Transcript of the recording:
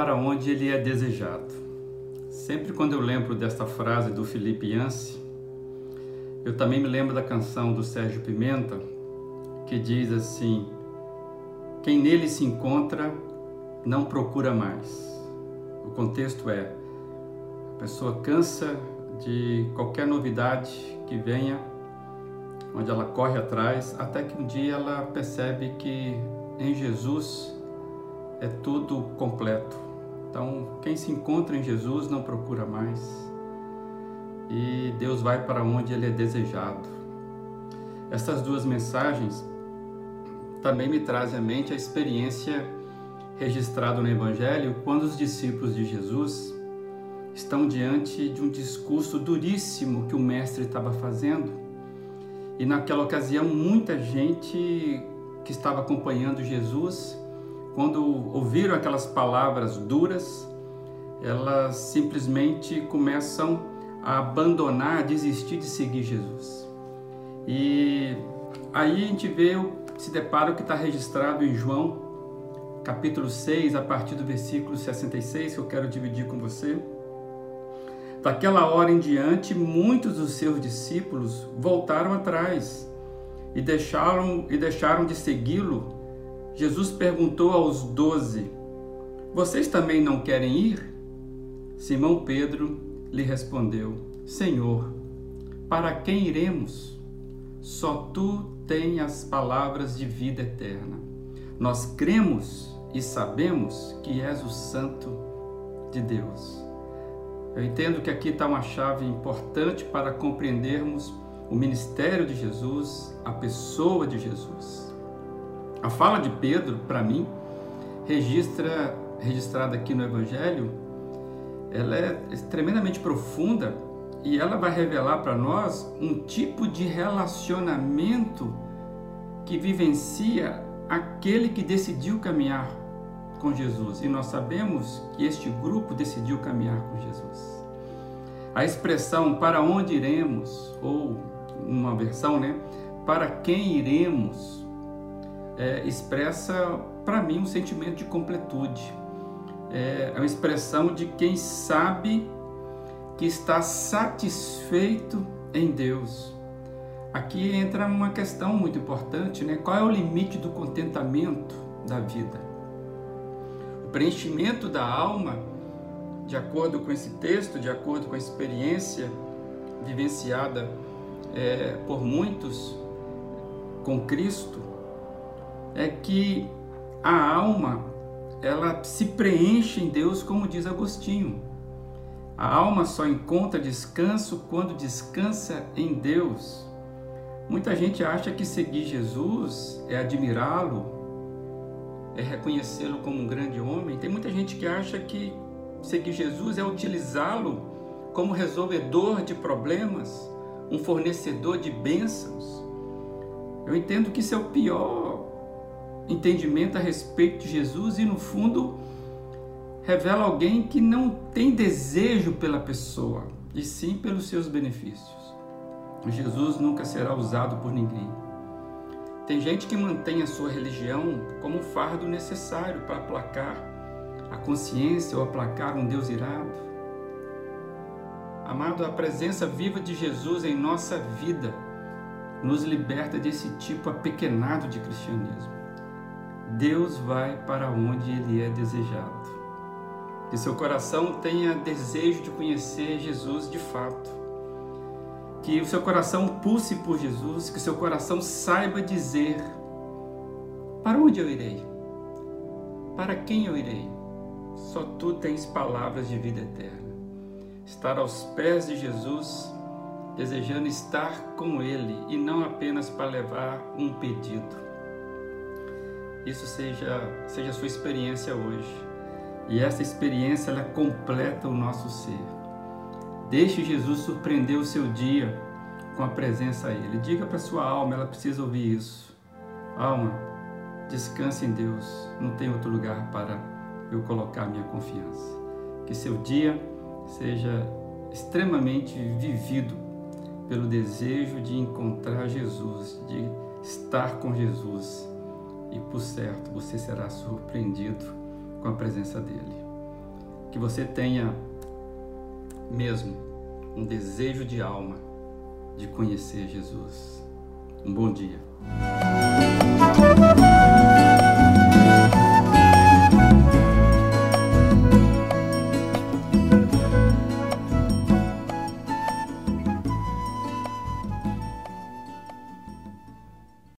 Para onde ele é desejado. Sempre quando eu lembro desta frase do Felipe Yancey, eu também me lembro da canção do Sérgio Pimenta, que diz assim: Quem nele se encontra não procura mais. O contexto é: a pessoa cansa de qualquer novidade que venha, onde ela corre atrás, até que um dia ela percebe que em Jesus é tudo completo. Então, quem se encontra em Jesus não procura mais. E Deus vai para onde ele é desejado. Essas duas mensagens também me trazem à mente a experiência registrada no Evangelho quando os discípulos de Jesus estão diante de um discurso duríssimo que o mestre estava fazendo. E naquela ocasião, muita gente que estava acompanhando Jesus quando ouviram aquelas palavras duras, elas simplesmente começam a abandonar, a desistir de seguir Jesus. E aí a gente vê, se depara o que está registrado em João, capítulo 6, a partir do versículo 66, que eu quero dividir com você. Daquela hora em diante, muitos dos seus discípulos voltaram atrás e deixaram, e deixaram de segui-lo Jesus perguntou aos doze: Vocês também não querem ir? Simão Pedro lhe respondeu: Senhor, para quem iremos? Só tu tens as palavras de vida eterna. Nós cremos e sabemos que és o Santo de Deus. Eu entendo que aqui está uma chave importante para compreendermos o ministério de Jesus, a pessoa de Jesus. A fala de Pedro, para mim, registra, registrada aqui no Evangelho, ela é tremendamente profunda e ela vai revelar para nós um tipo de relacionamento que vivencia aquele que decidiu caminhar com Jesus. E nós sabemos que este grupo decidiu caminhar com Jesus. A expressão para onde iremos, ou uma versão, né? Para quem iremos, é, expressa para mim um sentimento de completude. É, é uma expressão de quem sabe que está satisfeito em Deus. Aqui entra uma questão muito importante, né? Qual é o limite do contentamento da vida? O preenchimento da alma, de acordo com esse texto, de acordo com a experiência vivenciada é, por muitos com Cristo, é que a alma ela se preenche em Deus, como diz Agostinho. A alma só encontra descanso quando descansa em Deus. Muita gente acha que seguir Jesus é admirá-lo, é reconhecê-lo como um grande homem. Tem muita gente que acha que seguir Jesus é utilizá-lo como resolvedor de problemas, um fornecedor de bênçãos. Eu entendo que isso é o pior entendimento a respeito de Jesus e, no fundo, revela alguém que não tem desejo pela pessoa, e sim pelos seus benefícios. Jesus nunca será usado por ninguém. Tem gente que mantém a sua religião como um fardo necessário para aplacar a consciência ou aplacar um Deus irado. Amado, a presença viva de Jesus em nossa vida nos liberta desse tipo apequenado de cristianismo. Deus vai para onde Ele é desejado. Que seu coração tenha desejo de conhecer Jesus de fato. Que o seu coração pulse por Jesus, que o seu coração saiba dizer: Para onde eu irei? Para quem eu irei? Só tu tens palavras de vida eterna. Estar aos pés de Jesus, desejando estar com Ele e não apenas para levar um pedido isso seja, seja a sua experiência hoje. E essa experiência ela completa o nosso ser. Deixe Jesus surpreender o seu dia com a presença a Ele. Diga para sua alma, ela precisa ouvir isso. Alma, descanse em Deus. Não tem outro lugar para eu colocar minha confiança. Que seu dia seja extremamente vivido pelo desejo de encontrar Jesus, de estar com Jesus e por certo você será surpreendido com a presença dele. Que você tenha mesmo um desejo de alma de conhecer Jesus. Um bom dia.